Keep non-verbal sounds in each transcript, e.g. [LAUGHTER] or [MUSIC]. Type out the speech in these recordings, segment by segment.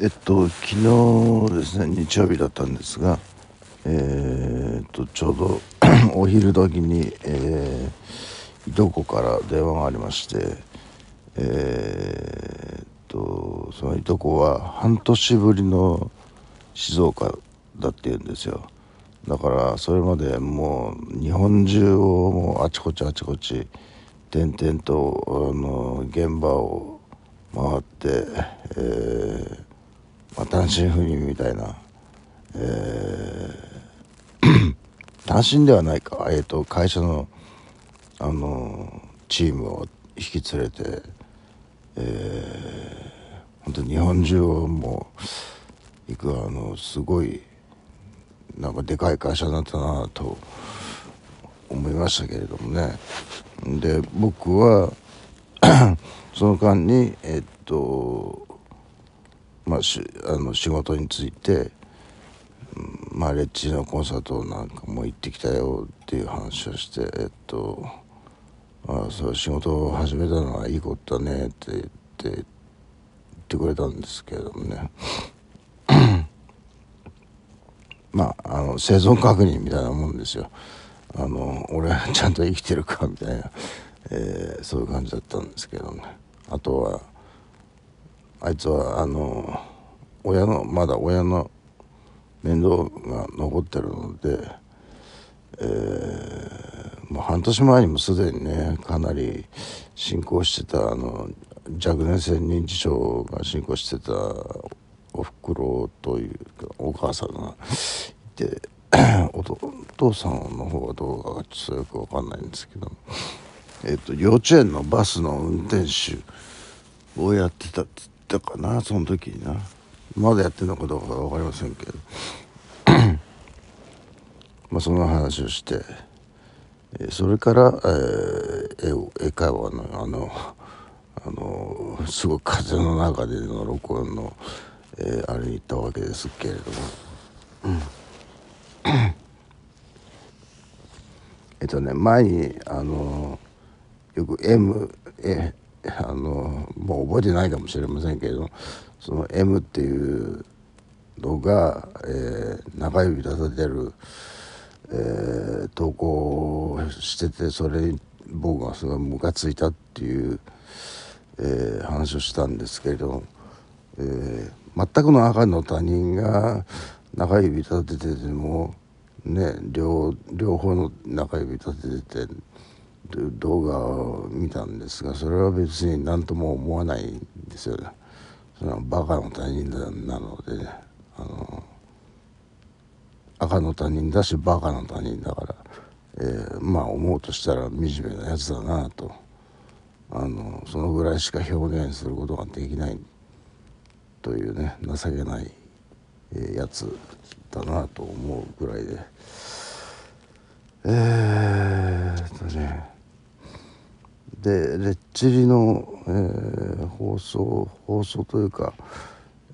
えっと昨日ですね日曜日だったんですがえー、っとちょうど [COUGHS] お昼時に、えー、いとこから電話がありましてえー、っとそのいとこは半年ぶりの静岡だって言うんですよ。だからそれまでもう日本中をもうあちこちあちこち転々とあの現場を回って、えーまあ、単身赴任みたいな、えー、単身ではないか、えーと、会社の、あのチームを引き連れて、えー、本当日本中をもう行くあのすごいなんかでかい会社になったなと思いましたけれどもね。で僕は [CLEARS THROAT] その間にえっとまあ、しあの仕事について、まあ、レッチのコンサートなんかも行ってきたよっていう話をしてえっとあそう仕事を始めたのはいいことだねって言って言ってくれたんですけれどもね。[COUGHS] まああの生存確認みたいなもんですよ。あの俺はちゃんと生きてるかみたいな、えー、そういう感じだったんですけどね。あとはあいつはあの親のまだ親の面倒が残ってるので、えー、もう半年前にもすでにねかなり進行してたあの若年性認知症が進行してたおふくろというかお母さんがいて [COUGHS] お父さんの方はどうかちょっとよく分かんないんですけど、えーと、幼稚園のバスの運転手をやってたってったかなその時にな。まだやってるのかどうか分かりませんけど。[COUGHS] まあその話をして。それから、えー、英会話のあのあのすごく風の中での録音の、えー、あれに行ったわけですけれども、[COUGHS] えっとね前にあのよく M えあのもう覚えてないかもしれませんけれどその M っていうのが、えー、中指立ててる、えー、投稿しててそれに僕がすごいムカついたっていう、えー、話をしたんですけれど、えー、全くの赤の他人が中指立てててもね両両方の中指立ててて動画を見たんですがそれは別に何とも思わないんですよね。そのバカの他人なので、ね、あの赤の他人だしバカの他人だから、えー、まあ思うとしたら惨めなやつだなと。あのそのぐらいしか表現することができないというね情けない、えー、やつだなと思うぐらいで。えー、っとね。でレッチリの、えー、放送放送というか、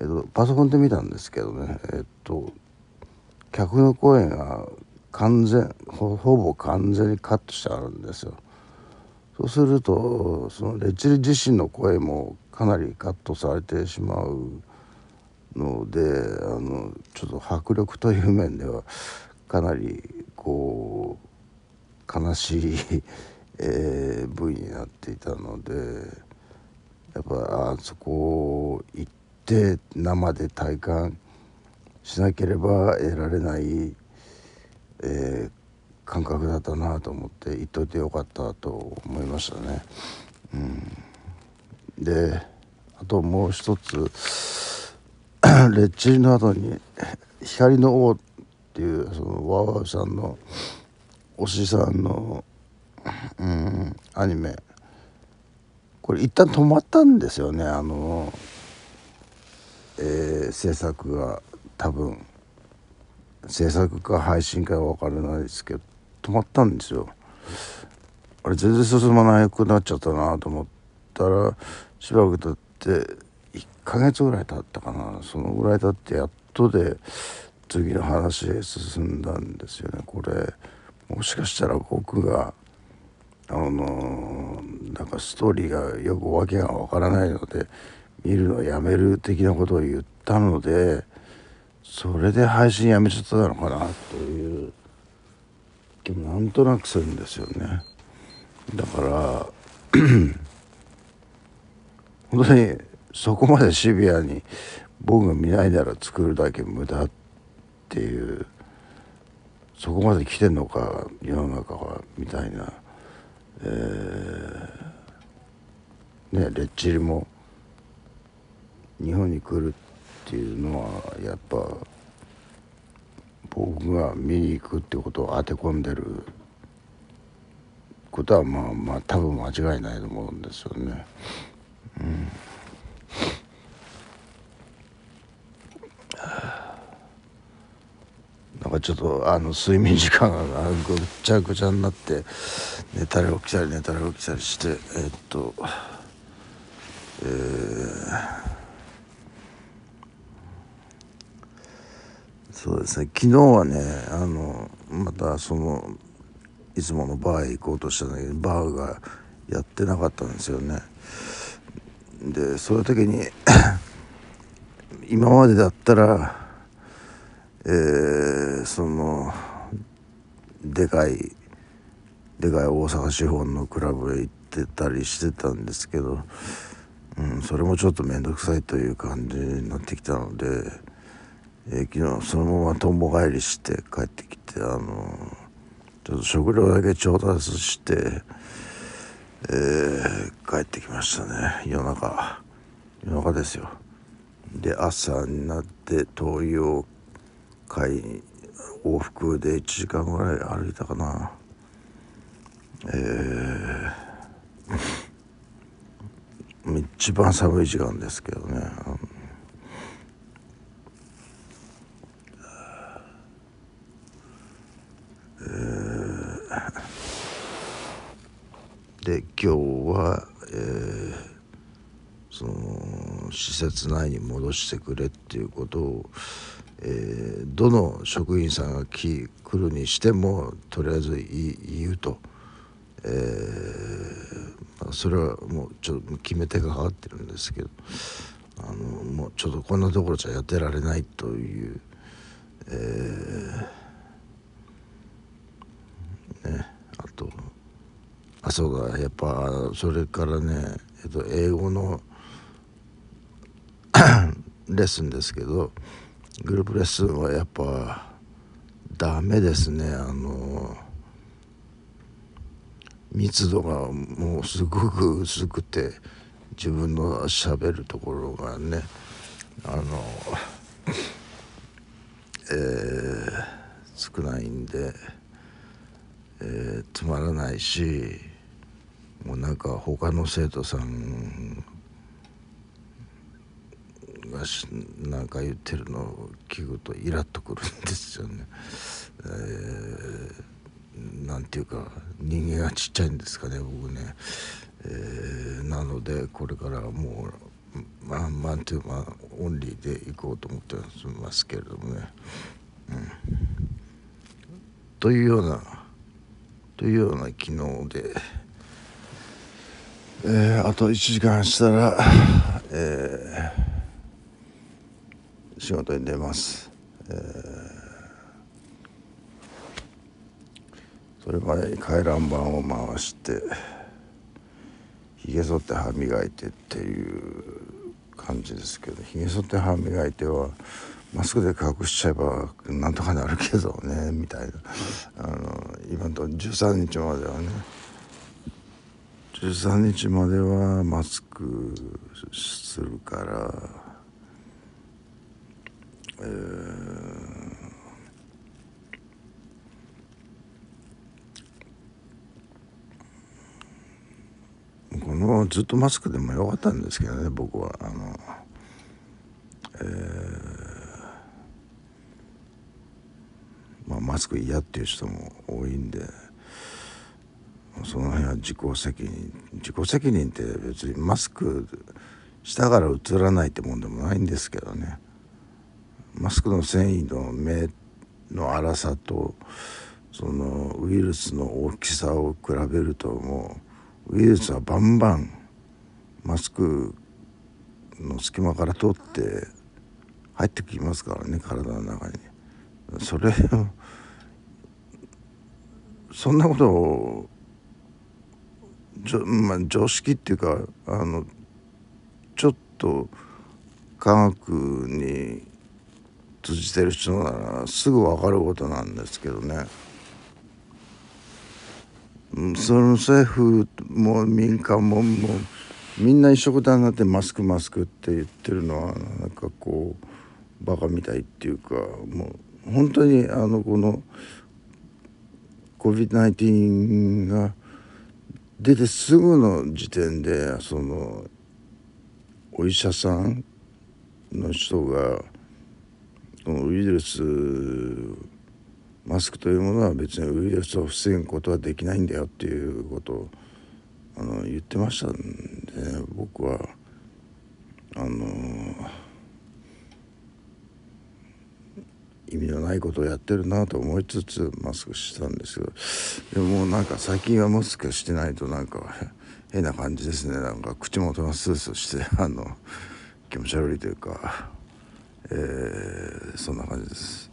えーと、パソコンで見たんですけどねえっ、ー、と客の声が完全ほぼ完全にカットしてあるんですよ。そうするとそのレッチリ自身の声もかなりカットされてしまうのであのちょっと迫力という面ではかなりこう悲しいえー、部位になっていたのでやっぱあそこ行って生で体感しなければ得られない、えー、感覚だったなと思って行っといてよかったと思いましたね。うん、であともう一つ [COUGHS] レッチリの後に「光の王」っていうそのワーワーさんのおしさんのうん。アニメ。これ一旦止まったんですよね。あの、えー、制作が多分。制作か配信かは分からないですけど止まったんですよ。あれ全然進まなくなっちゃったなと思ったらしばらく経って1ヶ月ぐらい経ったかな。そのぐらい経ってやっとで次の話へ進んだんですよね。これもしかしたら僕があのなんかストーリーがよく訳がわからないので見るのやめる的なことを言ったのでそれで配信やめちゃったのかなという。気もなんとなくするんですよね。だから [CLEARS THROAT] 本当にそこまでシビアに僕が見ないなら作るだけ無駄っていうそこまで来てんのか世の中はみたいな、えー、ねレッチリも日本に来るっていうのはやっぱ僕が見に行くってことを当て込んでることはまあまあ多分間違いないと思うんですよね。うんなんかちょっとあの睡眠時間がぐっちゃぐちゃになって寝たり起きたり寝たり起きたりしてえっとえー、そうですね。昨日はねあのまたそのいつものバーへ行こうとしたんだけどバーがやってなかったんですよね。でそういう時に [COUGHS] 今までだったらえー、そのでかいでかい大阪資本のクラブへ行ってたりしてたんですけど、うん、それもちょっと面倒くさいという感じになってきたので、えー、昨日そのままとんぼ帰りして帰ってきてあのちょっと食料だけ調達して、えー、帰ってきましたね。夜中。夜中ですよ。で朝になって灯油を回往復で1時間ぐらい歩いたかな。えー、一番寒い時間ですけどね。えー、で今日は、えー、その施設内に戻してくれっていうことをえー、どの職員さんが来るにしてもとりあえず言うと、えー、まあ、それはもうちょっと決め手がかかってるんですけどあのもうちょっとこんなところじゃやってられないという、えー、ねあとあそうだやっぱそれからね、えっと、英語の [COUGHS] レッスンですけどグループレッスンはやっぱダメですね。あの密度がもうすごく薄くて自分のしゃべるところがねあのえー、少ないんで、えー、つまらないしもうなんか他の生徒さんがなんか言ってるのを聞くとイラッとくるんですよね。えー、なんていうか人間がちっちゃいんですかね僕ね。えー、なのでこれからもうまあマントゥーマンオンリーで行こうと思ってますけれどもね。うん、というようなというような昨日で。えー、あと1時間したら、えー仕事に出ます、えー、それまでに回覧板を回してひげ剃って歯磨いてっていう感じですけどひげ剃って歯磨いてはマスクで隠しちゃえばなんとかなるけどねみたいな。あの今と13日まではね13日まではマスクするからえー、このずっとマスクでもよかったんですけどね僕は。あのえー、まあマスク嫌っていう人も多いんでその辺は自己責任。自己責任って別にマスクしたからうつらないってもんでもないんですけどね。マスクの繊維の目の粗さとそのウイルスの大きさを比べるともうウイルスはバンバンマスクの隙間から通って入ってきますからね体の中に。それをそんなことをじょ、まあ、常識っていうかあのちょっと科学に通じてる人ならすぐ分かることなんですけどね。その政府も民間ももうみんな一緒くたになってマスクマスクって言ってるのはなんかこうバカみたいっていうかもう本当にあのこの COVID-19 が出てすぐの時点でそのお医者さんの人がウイルスマスクというものは別にウイルスを防ぐことはできないんだよっていうことをあの言ってましたんで、ね、僕はあの意味のないことをやってるなと思いつつマスクしたんですけど。でももうなんか最近はマスクしてないとなんか変な感じですね。なんか口元がスースーしてあの気持ち悪いというか、えー、そんな感じです。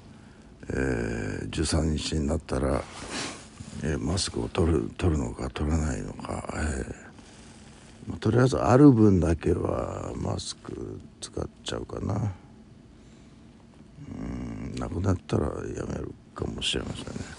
えー、13日になったら、えー、マスクを取る取るのか取らないのか、えー、とりあえずある分だけはマスク使っちゃうかなうんなくなったらやめるかもしれませんね。